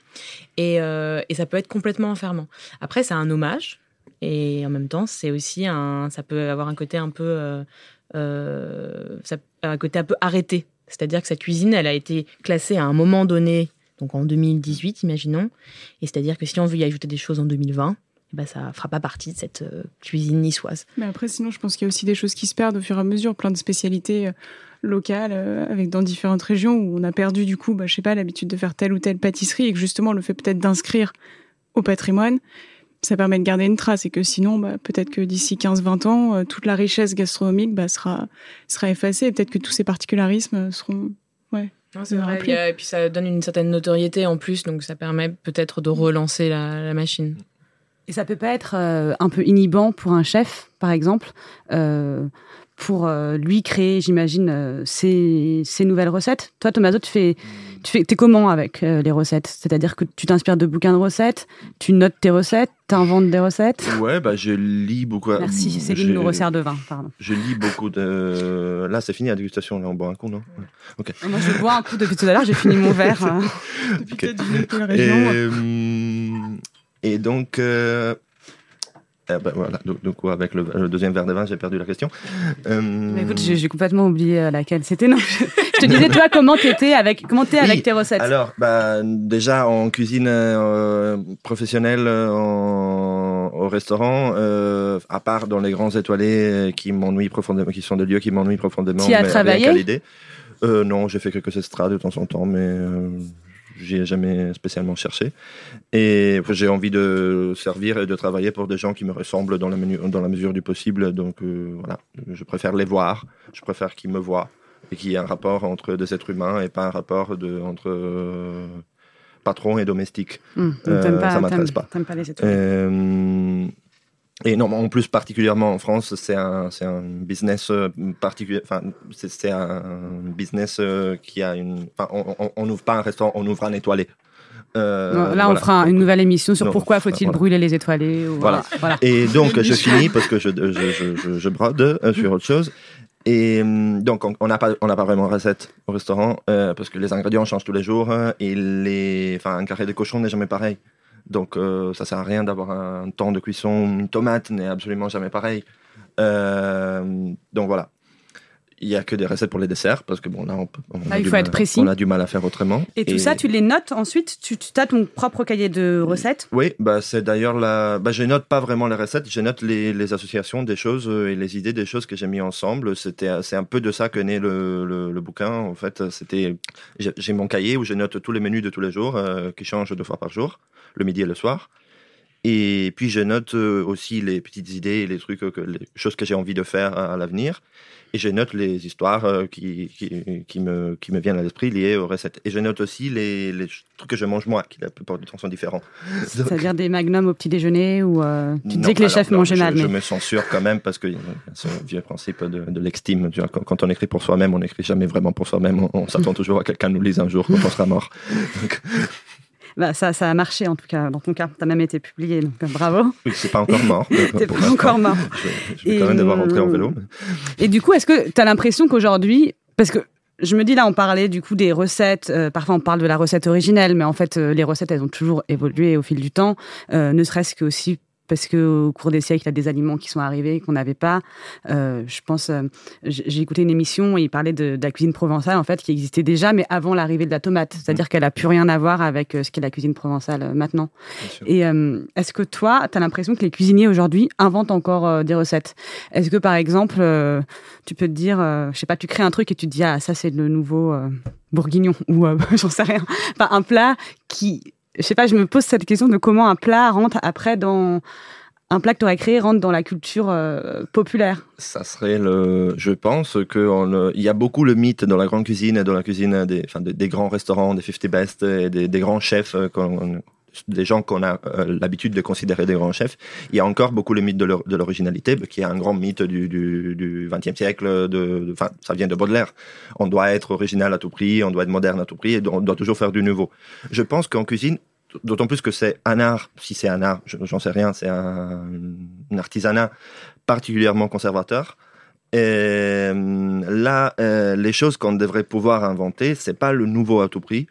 et, ça peut être complètement enfermant. Après, c'est un hommage, et en même temps, c'est aussi un, ça peut avoir un côté un peu, euh, un côté un peu arrêté. C'est-à-dire que cette cuisine, elle a été classée à un moment donné, donc en 2018, imaginons. Et c'est-à-dire que si on veut y ajouter des choses en 2020, eh ben ça fera pas partie de cette euh, cuisine niçoise. Mais après, sinon, je pense qu'il y a aussi des choses qui se perdent au fur et à mesure, plein de spécialités euh, locales avec dans différentes régions où on a perdu du coup, bah, je sais pas, l'habitude de faire telle ou telle pâtisserie et que justement le fait peut-être d'inscrire au patrimoine, ça permet de garder une trace et que sinon, bah, peut-être que d'ici 15-20 ans, euh, toute la richesse gastronomique bah, sera, sera effacée et peut-être que tous ces particularismes euh, seront... Ouais. c'est vrai. Et puis ça donne une certaine notoriété en plus, donc ça permet peut-être de relancer la, la machine. Et ça peut pas être euh, un peu inhibant pour un chef, par exemple, euh, pour euh, lui créer, j'imagine, euh, ses, ses nouvelles recettes? Toi, Tommaso, tu fais, tu fais, t'es comment avec euh, les recettes? C'est-à-dire que tu t'inspires de bouquins de recettes, tu notes tes recettes, t'inventes des recettes? Ouais, bah, je lis beaucoup. Merci, Céline je- nous resserre de vin, pardon. Je lis beaucoup de. Là, c'est fini la dégustation. Là, on boit un coup, non? Ok. Moi, je bois un coup depuis tout à l'heure, j'ai fini mon verre. hein. Depuis Ok. que Et, région. hum, et donc. euh, eh ben, voilà, donc, avec le, le deuxième verre de vin, j'ai perdu la question. Mais écoute, j'ai complètement oublié euh, laquelle c'était. Non, te disais, toi, comment t'étais avec, comment t'es Oui, avec tes recettes Alors, bah, déjà en cuisine euh, professionnelle, euh, en- au restaurant, euh, à part dans les grands étoilés qui m'ennuient profondément, qui sont des lieux qui m'ennuient profondément. Tu as travaillé. Euh, Non, j'ai fait quelques estrades de temps en temps, mais j'y ai jamais spécialement cherché. Et j'ai envie de servir et de travailler pour des gens qui me ressemblent dans la, menu- dans la mesure du possible. Donc euh, voilà, je préfère les voir, je préfère qu'ils me voient et qu'il y ait un rapport entre des êtres humains et pas un rapport de, entre euh, patron et domestique. Hum, donc Euh, pas, ça m'intéresse pas. Pas les. Euh, et non, en plus particulièrement en France, c'est un, c'est un business euh, particulier. Enfin, c'est, un business qui a une. Enfin, on- n'ouvre pas un restaurant, on ouvre un étoilé. Euh, Non, Là, on fera une nouvelle émission sur Non, pourquoi faut-il voilà. brûler les étoilés. ou- Voilà. voilà. Et donc, je finis parce que je, je, je, je, je brode euh, sur autre chose. Et hum, donc, on n'a pas, on pas vraiment recette au restaurant euh, parce que les ingrédients changent tous les jours euh, et les, enfin, un carré de cochon n'est jamais pareil. Donc, euh, ça sert à rien d'avoir un temps de cuisson. Une tomate n'est absolument jamais pareil. Euh, donc voilà. Il y a que des recettes pour les desserts parce que bon là on, peut- on Ah, a il du faut mal- être précis. On a du mal à faire autrement. Et tout ça, tu les notes ensuite Tu, tu as ton propre cahier de recettes? Oui, bah c'est d'ailleurs la. Bah, je note pas vraiment les recettes, je note les, les associations des choses euh, et les idées des choses que j'ai mis ensemble. C'était, c'est un peu de ça que naît le, le, le bouquin. En fait, c'était. J'ai j'ai mon cahier où je note tous les menus de tous les jours euh, qui changent deux fois par jour, le midi et le soir. Et puis je note euh, aussi les petites idées les trucs, euh, que, les choses que j'ai envie de faire à, à l'avenir. Et je note les histoires euh, qui, qui, qui, me, qui me viennent à l'esprit liées aux recettes. Et je note aussi les, les trucs que je mange moi, qui la plupart du temps sont différents. C'est-à-dire des magnums au petit déjeuner ou euh, tu disais que les alors, chefs non, mangeaient je, mal. Je mais- me censure quand même parce a ce vieux principe de, de l'extime. Quand, quand on écrit pour soi-même, on n'écrit jamais vraiment pour soi-même. On, on s'attend toujours à quelqu'un nous lise un jour quand on sera mort. Donc, Bah, ça, ça a marché en tout cas, dans ton cas. Tu as même été publié, donc euh, bravo. oui, c'est pas encore mort. euh, T'es pour pas encore mort. Je, je vais Et, quand même devoir rentrer en vélo. Et du coup, est-ce que tu as l'impression qu'aujourd'hui, parce que je me dis là, on parlait du coup des recettes. euh, parfois, on parle de la recette originelle, mais en fait, euh, les recettes, elles ont toujours évolué au fil du temps. euh, ne serait-ce que aussi parce que au cours des siècles, il y a des aliments qui sont arrivés qu'on n'avait pas. Euh, je pense, euh, j'ai écouté une émission et il parlait de, de la cuisine provençale en fait qui existait déjà, mais avant l'arrivée de la tomate. C'est-à-dire qu'elle a plus rien à voir avec euh, ce qu'est la cuisine provençale maintenant. Et euh, est-ce que toi, tu as l'impression que les cuisiniers aujourd'hui inventent encore des recettes? Est-ce que par exemple, tu peux te dire, je sais pas, tu crées un truc et tu te dis, ah, ça c'est le nouveau bourguignon ou j'en sais rien. Enfin, un plat qui, je sais pas, je me pose cette question de comment un plat rentre après dans. Un plat que tu aurais créé rentre dans la culture euh, populaire. Ça serait le. Je pense qu'il y a beaucoup le mythe dans la grande cuisine dans la cuisine des, grands restaurants, des 50 Best et des, grands chefs, euh, des gens qu'on a euh, l'habitude de considérer des grands chefs. Il y a encore beaucoup le mythe de l'or- de l'originalité, qui est un grand mythe du, du, du 20e siècle. De, ça vient de Baudelaire. On doit être original à tout prix, on doit être moderne à tout prix, et on doit toujours faire du nouveau. Je pense qu'en cuisine, D'autant plus que c'est un art, si c'est un art, je- j'en sais rien, c'est un, artisanat particulièrement conservateur. Euh, là, euh, les choses qu'on devrait pouvoir inventer, c'est pas le nouveau à tout prix,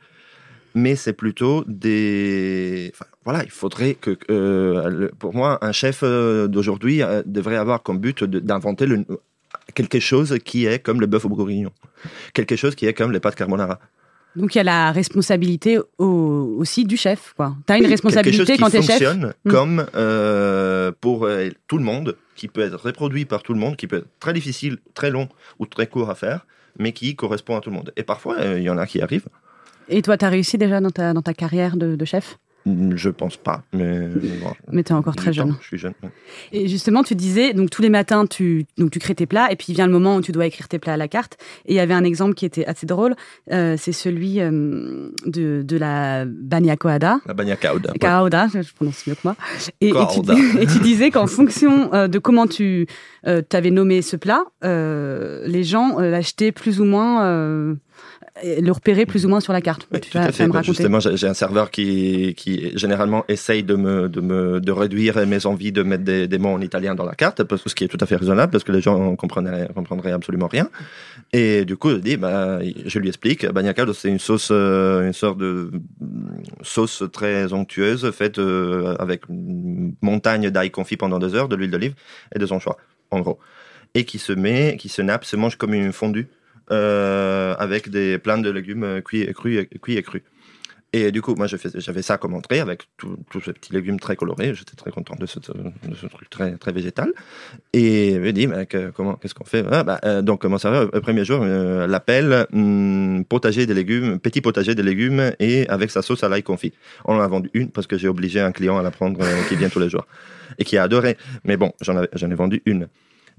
mais c'est plutôt des. enfin, voilà, il faudrait que, euh, le- pour moi, un chef euh, d'aujourd'hui euh, devrait avoir comme but d'inventer le- quelque chose qui est comme le bœuf au bourguignon, quelque chose qui est comme les pâtes carbonara. Donc il y a la responsabilité au- aussi du chef. Tu as une Oui, responsabilité quelque quand chose tu es qui chef. fonctionne Mm. comme euh, pour euh, tout le monde, qui peut être reproduit par tout le monde, qui peut être très difficile, très long ou très court à faire, mais qui correspond à tout le monde. Et parfois, euh, il y en a qui arrivent. Et toi, tu as réussi déjà dans ta, dans ta carrière de, de chef? Mm, Je pense pas, mais bon, Mais tu es encore très temps, jeune. Je suis jeune. ouais. Et justement, tu disais, donc tous les matins, tu, donc, tu crées tes plats, et puis vient le moment où tu dois écrire tes plats à la carte. Et il y avait un exemple qui était assez drôle, euh, c'est celui euh, de, de la Banya Coada. La bagna cauda. Cauda, je je prononce mieux que moi. Et, et tu, Cauda. et tu disais qu'en fonction euh, de comment tu avais nommé ce plat, les gens l'achetaient plus ou moins, le repéraient plus ou moins sur la carte. Oui, tu tout vas, à fait. me Bah. Justement, j'ai un serveur qui, qui généralement essaye de me, de me de réduire mes envies de mettre des, des mots en italien dans la carte, parce que ce qui est tout à fait raisonnable, parce que les gens comprendraient, comprendraient absolument rien. Et du coup, je dis, bah, je lui explique, bagna cauda, c'est une sauce, euh, une sorte de mm, sauce très onctueuse, faite euh, avec une montagne d'ail confit pendant deux heures, de l'huile d'olive et des anchois, en gros, et qui se met, qui se nappe, se mange comme une fondue avec des plein de légumes euh, cuits et crus, cuits et crus. Et du coup, moi, j'avais ça comme entrée avec tous ces petits légumes très colorés. J'étais très content de ce, truc très, très végétal. Et je me dis, mais comment, qu'est-ce qu'on fait? Ah, bah, euh, Donc, le premier jour, euh, l'appelle hum, potager des légumes, petit potager des légumes et avec sa sauce à l'ail confit. On en a vendu une parce que j'ai obligé un client à la prendre euh, qui vient tous les jours et qui a adoré. Mais bon, j'en ai vendu une.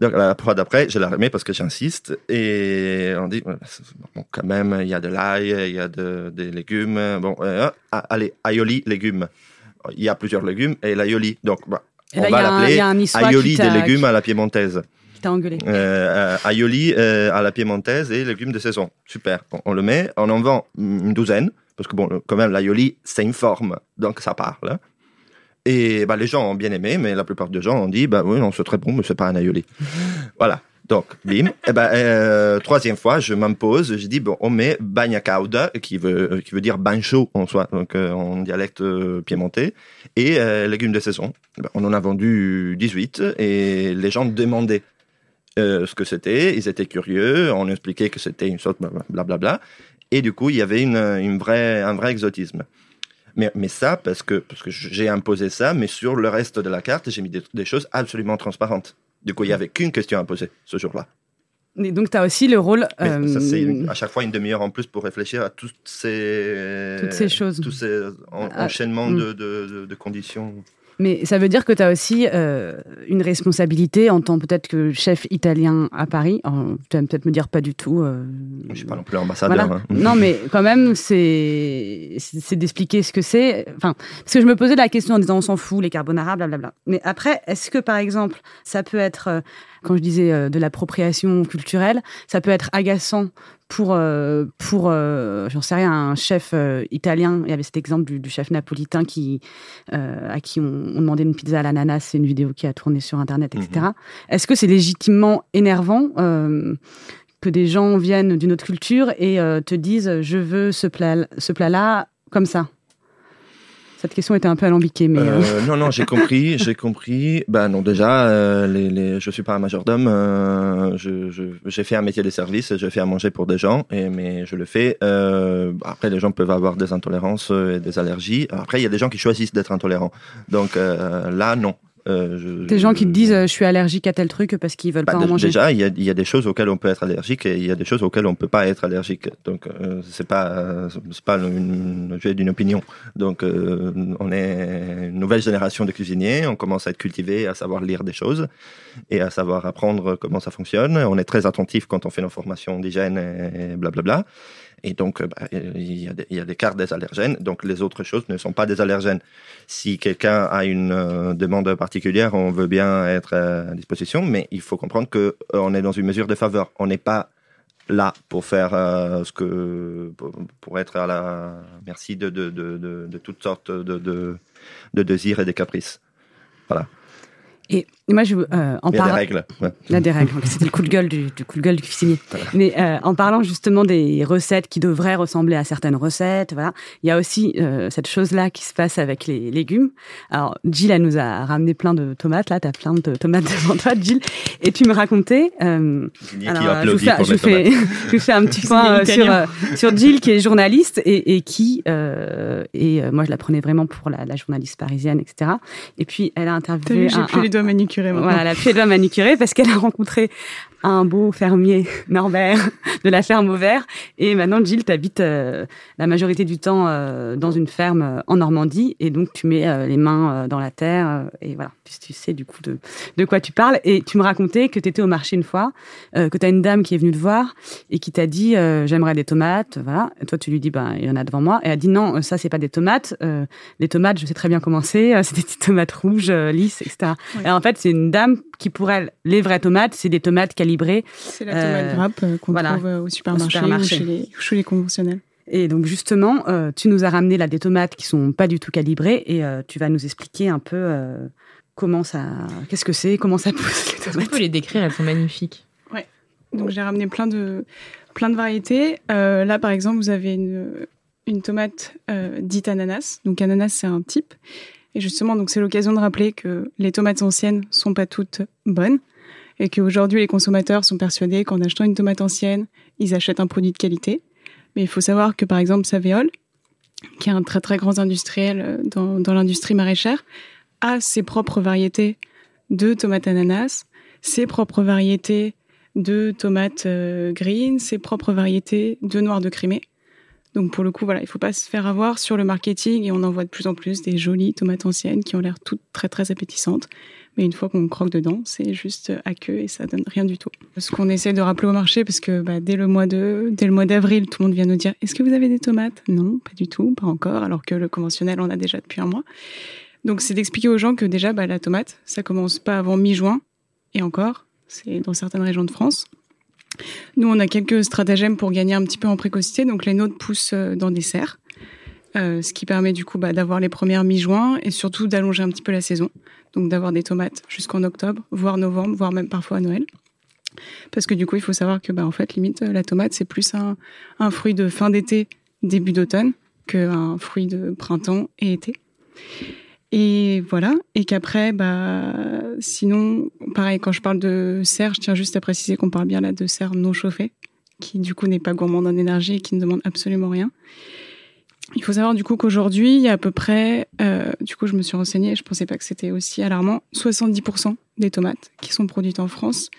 Donc, la fois d'après, je la remets parce que j'insiste. Et on dit, bon, quand même, il y a de l'ail, il y a de- des légumes. Bon, euh, ah, allez, aioli, légumes. Il y a plusieurs légumes et l'aioli. Donc, bah, on là, va l'appeler aioli des légumes à la piémontaise. Qui t'a engueulé. Euh, euh, aioli euh, à la piémontaise et légumes de saison. Super. Bon, on le met, on en vend une douzaine. Parce que bon, quand même, l'aioli, c'est une forme, donc ça parle. Et bah, les gens ont bien aimé, mais la plupart des gens ont dit, bah oui, non, c'est très bon, mais c'est pas un aioli. voilà. Donc, bim. et ben, euh, troisième fois, je m'impose. Je dis, bon, on met bagna cauda, qui veut, qui veut dire bain chaud en soi, donc euh, en dialecte euh, piémontais, et légumes de saison. Ben, on en a vendu 18 et les gens demandaient ce que c'était. Ils étaient curieux. On expliquait que c'était une sorte blablabla. Bla, et du coup, il y avait une, une vraie, un vrai exotisme. Mais, mais ça, parce que, parce que j'ai imposé ça, mais sur le reste de la carte, j'ai mis des, des choses absolument transparentes. Du coup, il n'y avait qu'une question à poser ce jour-là. Et donc, tu as aussi le rôle. Ça, c'est euh, une- à chaque fois une demi-heure en plus pour réfléchir à toutes ces, Toutes ces choses. tous ces en- Ah, enchaînements mm. de- de conditions. Mais ça veut dire que tu as aussi euh, une responsabilité en tant peut-être que chef italien à Paris. Alors, tu vas peut-être me dire pas du tout. euh, Je suis pas non plus ambassadeur. Voilà. hein. Non, mais quand même, c'est d'expliquer ce que c'est. Enfin, parce que je me posais la question en disant on s'en fout, les carbonara, blablabla. Mais après, est-ce que par exemple, ça peut être, euh, quand je disais euh, de l'appropriation culturelle, ça peut être agaçant pour, euh, pour euh, j'en sais rien, un chef euh, italien. Il y avait cet exemple du, du chef napolitain qui, à qui on, on demandait une pizza à l'ananas. C'est une vidéo qui a tourné sur Internet, etc. Est-ce que c'est légitimement énervant que des gens viennent d'une autre culture et te disent je veux ce plat ce plat là comme ça? Cette question était un peu alambiquée mais euh, Euh, non, non, j'ai compris, j'ai compris. Ben non, déjà, euh, les, les, je suis pas un majordome. euh, je, je, j'ai fait un métier de service, je fais à manger pour des gens, et, mais je le fais. Après, les gens peuvent avoir des intolérances et des allergies. Après, il y a des gens qui choisissent d'être intolérants. Donc là, non. Euh, je- des gens qui te disent euh, je suis allergique à tel truc parce qu'ils veulent Bah, pas en manger Déjà, il y, a, il y a des choses auxquelles on peut être allergique et il y a des choses auxquelles on peut pas être allergique. Donc, euh, c'est pas, euh, c'est pas jeu d'une opinion. Donc, euh, on est une nouvelle génération de cuisiniers. On commence à être cultivé, à savoir lire des choses et à savoir apprendre comment ça fonctionne. On est très attentif quand on fait nos formations d'hygiène et blablabla. Et donc, euh, bah, il y, a des, des cartes des allergènes. Donc, les autres choses ne sont pas des allergènes. Si quelqu'un a une euh, demande particulière, on veut bien être euh, à disposition, mais il faut comprendre que euh, on est dans une mesure de faveur. On n'est pas là pour faire ce que pour, être à la merci de de, de, de, toutes sortes de désirs et de caprices. Voilà. Et moi je euh, en Il y a des parlant règles. ouais. Il y a des règles. C'était le coup de gueule du, du coup de gueule du cuisinier. Mais euh, en parlant justement des recettes qui devraient ressembler à certaines recettes, voilà, il y a aussi euh, cette chose-là qui se passe avec les légumes. Alors Jill, elle nous a ramené plein de tomates. Là, t'as plein de tomates devant toi, Jill. Et tu me racontais. Euh, alors, qui je vous fais, pour je les fais, je fais un petit point euh, sur euh, sur Jill qui est journaliste et, et qui euh, et euh, moi je la prenais vraiment pour la, la journaliste parisienne, etc. Et puis elle a interviewé vu, j'ai un- plus un- les doigts manicurés maintenant. voilà, la pied doigt manicurée parce qu'elle a rencontré un beau fermier Norbert de la ferme au vert. Et maintenant, Gilles, t'habites euh, la majorité du temps euh, dans une ferme euh, en Normandie. Et donc, tu mets euh, les mains dans la terre. et voilà, tu, tu sais du coup de, de quoi tu parles. Et tu me racontais que tu étais au marché une fois, que tu as une dame qui est venue te voir et qui t'a dit J'aimerais des tomates. Voilà. Et toi, tu lui dis ben, Il y en a devant moi. Et elle a dit Non, ça, c'est pas des tomates. Les tomates, je sais très bien comment c'est. C'est des petites tomates rouges, lisses, etc. Et en fait, c'est une dame qui, pour elle, les vraies tomates, c'est des tomates C'est la tomate Euh, grappe euh, qu'on voilà, trouve euh, au supermarché, supermarché. ou chez les, chez les conventionnels. Et donc, justement, euh, tu nous as ramené là des tomates qui sont pas du tout calibrées et euh, tu vas nous expliquer un peu euh, comment ça. Qu'est-ce que c'est Comment ça pousse les tomates peut les décrire? Elles sont magnifiques. Donc j'ai ramené plein de, plein de variétés. Euh, là, par exemple, vous avez une, une tomate euh, dite ananas. Donc ananas, c'est un type. Et justement, donc c'est l'occasion de rappeler que les tomates anciennes sont pas toutes bonnes et qu'aujourd'hui les consommateurs sont persuadés qu'en achetant une tomate ancienne, ils achètent un produit de qualité. Mais il faut savoir que par exemple Savéol, qui est un très très grand industriel euh, dans, l'industrie maraîchère, a ses propres variétés de tomates ananas, ses propres variétés de tomates euh, green, ses propres variétés de noix de Crimée. Donc pour le coup, voilà, il faut pas se faire avoir sur le marketing et on en voit de plus en plus des jolies tomates anciennes qui ont l'air toutes très très appétissantes. Mais une fois qu'on croque dedans, c'est juste à queue et ça donne rien du tout. Ce qu'on essaie de rappeler au marché, parce que bah, dès le mois de, dès le mois d'avril, tout le monde vient nous dire Est-ce que vous avez des tomates? Non, pas du tout, pas encore, alors que le conventionnel en a déjà depuis un mois. Donc c'est d'expliquer aux gens que déjà bah, la tomate, ça commence pas avant mi-juin et encore, c'est dans certaines régions de France. Nous, on a quelques stratagèmes pour gagner un petit peu en précocité. Donc, les nôtres poussent euh, dans des serres. Euh, ce qui permet du coup bah, d'avoir les premières mi-juin et surtout d'allonger un petit peu la saison. Donc d'avoir des tomates jusqu'en octobre, voire novembre, voire même parfois à Noël. Parce que du coup, il faut savoir que bah, en fait, limite, la tomate, c'est plus un, un fruit de fin d'été, début d'automne, qu'un fruit de printemps et été. Et voilà. Et qu'après, bah, sinon, pareil, quand je parle de serre, je tiens juste à préciser qu'on parle bien là de serre non chauffée, qui du coup n'est pas gourmande en énergie et qui ne demande absolument rien. Il faut savoir du coup qu'aujourd'hui, il y a à peu près, euh, du coup je me suis renseignée, je pensais pas que c'était aussi alarmant, 70% des tomates qui sont produites en France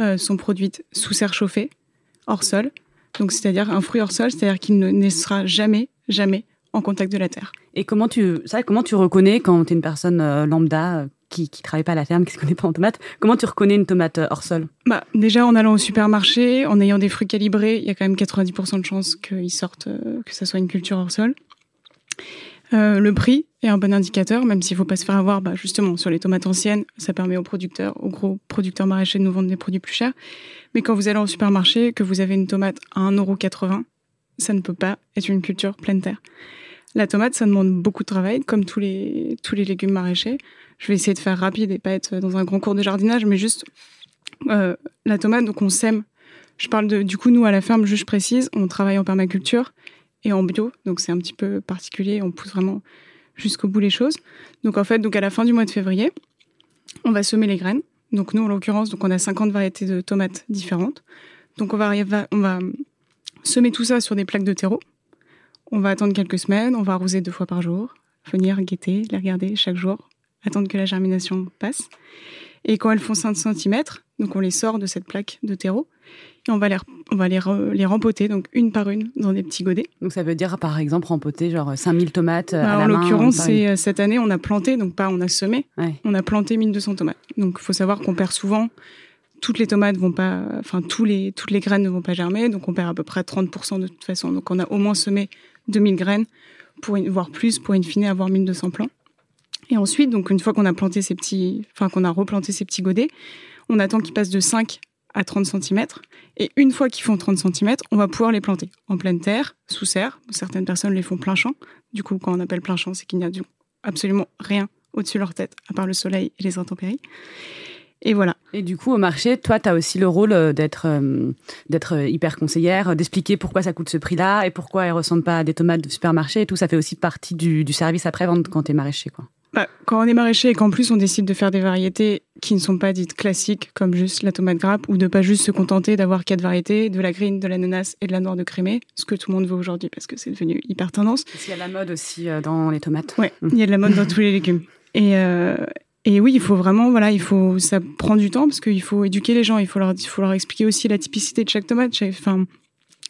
euh, sont produites sous serre chauffée, hors sol. Donc c'est-à-dire un fruit hors sol, c'est-à-dire qu'il ne naissera jamais, jamais en contact de la terre. Et comment tu, ça, comment tu reconnais quand tu es une personne euh, lambda euh, qui ne travaille pas à la ferme, qui se connaît pas en tomate, comment tu reconnais une tomate euh, hors sol? Bah, Déjà, en allant au supermarché, en ayant des fruits calibrés, il y a quand même 90% de chances qu'ils sortent, que ça soit une culture hors sol. le prix est un bon indicateur, même s'il faut pas se faire avoir. Bah, justement, sur les tomates anciennes, ça permet aux producteurs, aux gros producteurs maraîchers de nous vendre des produits plus chers. Mais quand vous allez au supermarché, que vous avez une tomate à 1,80€, ça ne peut pas être une culture pleine terre. La tomate, ça demande beaucoup de travail, comme tous les, tous les légumes maraîchers. Je vais essayer de faire rapide et pas être dans un grand cours de jardinage, mais juste euh, la tomate, donc on sème. Je parle de, du coup, nous à la ferme, juste précise, on travaille en permaculture et en bio, donc c'est un petit peu particulier, on pousse vraiment jusqu'au bout les choses. Donc en fait, donc à la fin du mois de février, on va semer les graines. Donc nous, en l'occurrence, donc on a 50 variétés de tomates différentes. Donc on va, on va semer tout ça sur des plaques de terreau. On va attendre quelques semaines, on va arroser deux fois par jour, venir guetter, les regarder chaque jour, attendre que la germination passe. Et quand elles font 5 cm, donc on les sort de cette plaque de terreau et on va les, on va les, les rempoter, donc une par une, dans des petits godets. Donc ça veut dire, par exemple, rempoter genre 5000 tomates bah, à En l'occurrence, c'est cette année, on a planté, donc pas on a semé, on a planté 1200 tomates. Donc il faut savoir qu'on perd souvent toutes les tomates vont pas, enfin tous les toutes les graines ne vont pas germer, donc on perd à peu près 30% de toute façon. Donc on a au moins semé 2000 graines pour une, voire plus pour in fine avoir 1200 plants. Et ensuite, donc une fois qu'on a planté ces petits, enfin qu'on a replanté ces petits godets, on attend qu'ils passent de 5 à 30 cm. Et une fois qu'ils font 30 cm, on va pouvoir les planter en pleine terre, sous serre. Certaines personnes les font plein champ. Du coup, quand on appelle plein champ, c'est qu'il n'y a absolument rien au-dessus de leur tête, à part le soleil et les intempéries. Et voilà. Et du coup, au marché, toi, tu as aussi le rôle euh, d'être euh, d'être euh, hyper conseillère, d'expliquer pourquoi ça coûte ce prix-là et pourquoi elles ne ressemblent pas à des tomates de supermarché et tout. Ça fait aussi partie du, du service après-vente quand tu es maraîcher. Quoi. Bah, quand on est maraîcher et qu'en plus on décide de faire des variétés qui ne sont pas dites classiques, comme juste la tomate grappe, ou de pas juste se contenter d'avoir quatre variétés, de la green, de l'ananas et de la noire de Crimée, ce que tout le monde veut aujourd'hui parce que c'est devenu hyper tendance. Il y a la mode aussi dans les tomates. Oui, il y a de la mode dans tous les légumes. Et, et oui, il faut vraiment, voilà, il faut, ça prend du temps parce qu'il faut éduquer les gens, il faut leur, il faut leur expliquer aussi la typicité de chaque tomate. Enfin,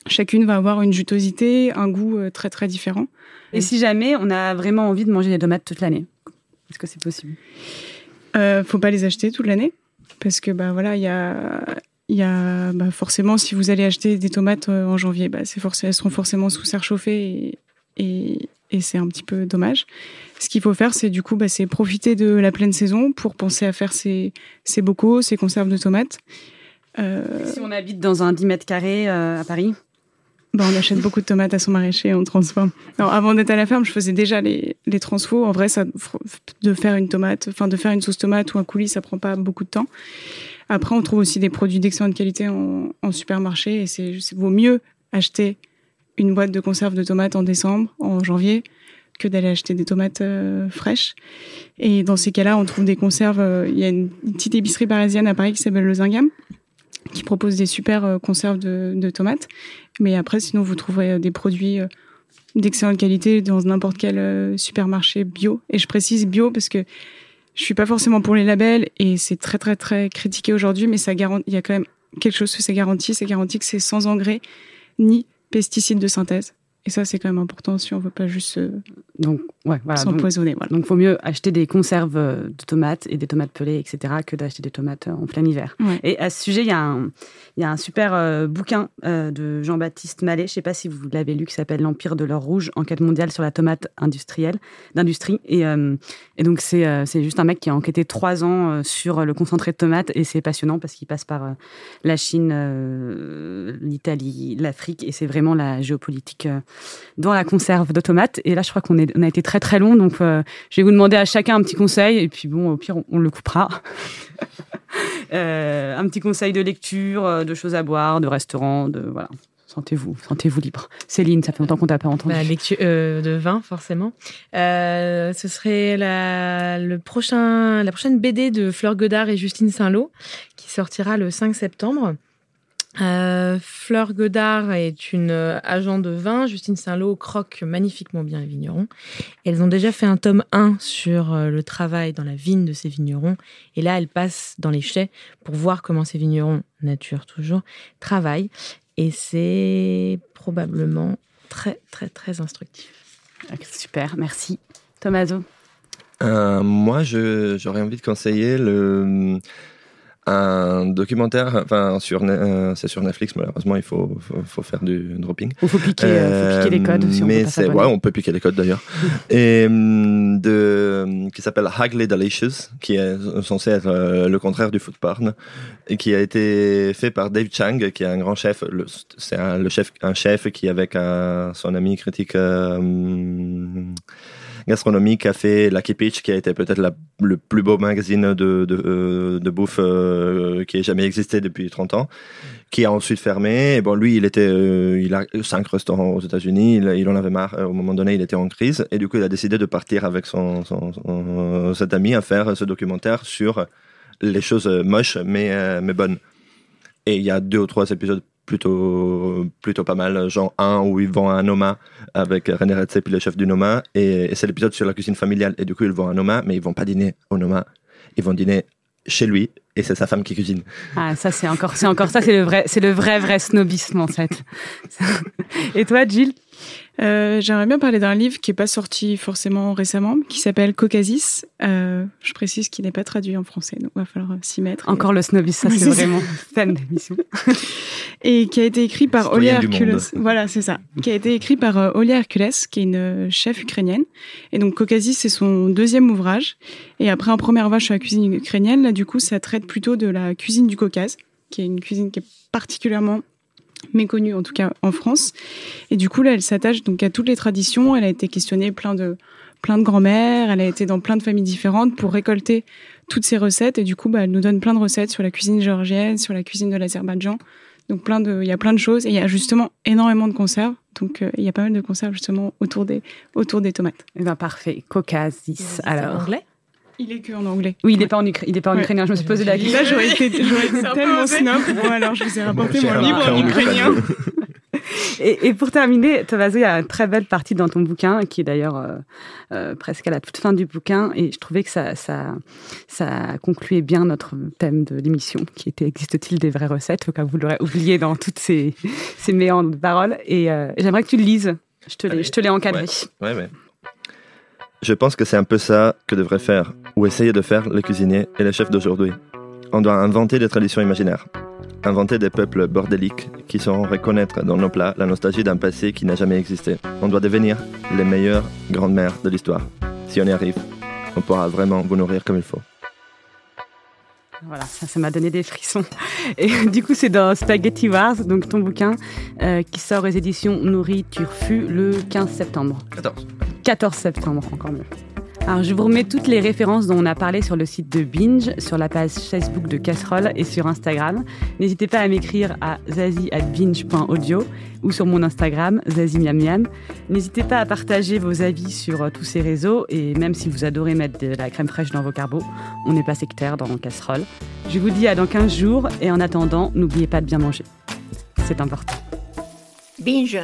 chacune va avoir une jutosité, un goût euh, très très différent. Et si jamais on a vraiment envie de manger des tomates toute l'année, est-ce que c'est possible? Euh, Faut pas les acheter toute l'année parce que bah voilà, il y a, il y a bah, forcément si vous allez acheter des tomates euh, en janvier, bah c'est forcément, elles seront forcément sous serre chauffée et, et, et c'est un petit peu dommage. Ce qu'il faut faire, c'est du coup, bah, c'est profiter de la pleine saison pour penser à faire ses, ses bocaux, ses conserves de tomates. Euh... Si on habite dans un 10 mètres carrés euh, à Paris bah, on achète beaucoup de tomates à son maraîcher on transforme. Alors, avant d'être à la ferme, je faisais déjà les, les transfos. En vrai, ça, de faire une tomate, enfin, de faire une sauce tomate ou un coulis, ça prend pas beaucoup de temps. Après, on trouve aussi des produits d'excellente qualité en, en supermarché et c'est, vaut mieux acheter une boîte de conserve de tomates en décembre, en janvier, que d'aller acheter des tomates euh, fraîches. Et dans ces cas-là, on trouve des conserves. Euh, il y a une, petite épicerie parisienne à Paris qui s'appelle Le Zingam, qui propose des super euh, conserves de, de, tomates. Mais après, sinon, vous trouverez des produits d'excellente qualité dans n'importe quel supermarché bio. Et je précise bio parce que je suis pas forcément pour les labels et c'est très très très critiqué aujourd'hui, mais ça garantit, il y a quand même quelque chose que c'est garanti, c'est garanti que c'est sans engrais ni pesticides de synthèse. Et ça, c'est quand même important si on veut pas juste donc, ouais, voilà, s'empoisonner. Voilà. Donc, il vaut mieux acheter des conserves de tomates et des tomates pelées, etc., que d'acheter des tomates en plein hiver. Ouais. Et à ce sujet, il y a un, il y a un super euh, bouquin euh, de Jean-Baptiste Mallet, je ne sais pas si vous l'avez lu, qui s'appelle L'Empire de l'or rouge, enquête mondiale sur la tomate industrielle, d'industrie. Et, euh, et donc, c'est euh, juste un mec qui a enquêté trois ans euh, sur le concentré de tomates et c'est passionnant parce qu'il passe par euh, la Chine, l'Italie, l'Afrique et c'est vraiment la géopolitique dans la conserve de tomates. Et là, je crois qu'on on a été très très long, donc je vais vous demander à chacun un petit conseil, et puis bon, au pire, on, le coupera. un petit conseil de lecture, de choses à boire, de restaurant, de voilà. Sentez-vous, sentez-vous libre. Céline, ça fait longtemps qu'on t'a pas entendu. Bah, lecture de vin, forcément. ce serait la, le prochain, la prochaine BD de Fleur Godard et Justine Saint-Lô, qui sortira le 5 septembre. Euh, Fleur Godard est une euh, agent de vin. Justine Saint-Lô croque magnifiquement bien les vignerons. Elles ont déjà fait un tome 1 sur euh, le travail dans la vigne de ces vignerons. Et là, elles passent dans les chais pour voir comment ces vignerons, nature toujours, travaillent. Et c'est probablement très, très, très instructif. Super, merci. Tomaso Moi, j'aurais envie de conseiller le un documentaire, enfin sur euh, c'est sur Netflix malheureusement il faut, faut, faire du dropping. Il faut piquer, euh, faut piquer les codes. Si mais c'est ouais, on peut piquer les codes d'ailleurs. et hum, de qui s'appelle Hagley Delicious, qui est censé être euh, le contraire du food porn, et qui a été fait par Dave Chang, qui est un grand chef. C'est un, le chef, un chef qui avec un, son ami critique. Gastronomique a fait Lucky Peach, qui a été peut-être le plus beau magazine de, de, euh, bouffe euh, qui ait jamais existé depuis 30 ans, qui a ensuite fermé. Bon, lui, il était, euh, il a cinq restaurants aux États-Unis. Il, en avait marre. Au moment donné, il était en crise, et du coup, il a décidé de partir avec son, son, cet ami à faire ce documentaire sur les choses moches mais mais bonnes. Et il y a deux ou trois épisodes plutôt plutôt pas mal genre un où ils vont à un Noma avec René Redzepi le chef du Noma et, c'est l'épisode sur la cuisine familiale et du coup ils vont à un Noma mais ils vont pas dîner au Noma ils vont dîner chez lui et c'est sa femme qui cuisine. Ah ça c'est encore c'est encore ça c'est le vrai c'est le vrai vrai snobisme en fait. et toi Jill? Euh, J'aimerais bien parler d'un livre qui n'est pas sorti forcément récemment, qui s'appelle Caucasus. Euh, je précise qu'il n'est pas traduit en français, donc il va falloir s'y mettre. Encore le snobisme, ça c'est vraiment fan d'émission. et qui a été écrit par Olia Hercules. Voilà, c'est ça. Qui a été écrit par euh, Olia Hercules, qui est une euh, chef ukrainienne. Et donc Caucasus, c'est son deuxième ouvrage. Et après un premier ouvrage sur la cuisine ukrainienne, là du coup, ça traite plutôt de la cuisine du Caucase, qui est une cuisine qui est particulièrement méconnue en tout cas en France. Et du coup là, elle s'attache donc à toutes les traditions. Elle a été questionnée plein de plein de grand-mères. Elle a été dans plein de familles différentes pour récolter toutes ces recettes. Et du coup, bah, elle nous donne plein de recettes sur la cuisine géorgienne, sur la cuisine de l'Azerbaïdjan. Donc plein de, il y a plein de choses. Et il y a justement énormément de conserves. Donc euh, il y a pas mal de conserves justement autour des autour des tomates. Eh ben parfait. Caucasus. Alors. Anglais. Il est que en anglais. Oui, il n'est pas en, il est pas en ukrainien. Je me suis posé la question. Là, j'aurais été, tellement snob. Bon, alors, je vous ai rapporté mon livre en ukrainien. Et, pour terminer, Thomas, il y a une très belle partie dans ton bouquin, qui est d'ailleurs euh, euh, presque à la toute fin du bouquin, et je trouvais que ça, ça, ça concluait bien notre thème de l'émission, qui était Existe-t-il des vraies recettes Au cas où vous l'aurez oublié dans toutes ces, ces méandres de paroles. Et euh, j'aimerais que tu le lises. Je te l'ai encadré. Ouais, ouais. Je pense que c'est un peu ça que devraient faire, ou essayer de faire les cuisiniers et les chefs d'aujourd'hui. On doit inventer des traditions imaginaires, inventer des peuples bordéliques qui sauront reconnaître dans nos plats la nostalgie d'un passé qui n'a jamais existé. On doit devenir les meilleures grandes-mères de l'histoire. Si on y arrive, on pourra vraiment vous nourrir comme il faut. Voilà, ça, m'a donné des frissons. Et du coup, c'est dans Spaghetti Wars, donc ton bouquin, euh, qui sort aux éditions Nourri Turfu le 15 septembre. 14. 14 septembre, encore mieux. Alors, je vous remets toutes les références dont on a parlé sur le site de Binge, sur la page Facebook de Casserole et sur Instagram. N'hésitez pas à m'écrire à zazie.binge.audio ou sur mon Instagram, zazimiamiam. N'hésitez pas à partager vos avis sur euh, tous ces réseaux et même si vous adorez mettre de la crème fraîche dans vos carbos, on n'est pas sectaire dans Casserole. Je vous dis à dans 15 jours et en attendant, n'oubliez pas de bien manger. C'est important. Binge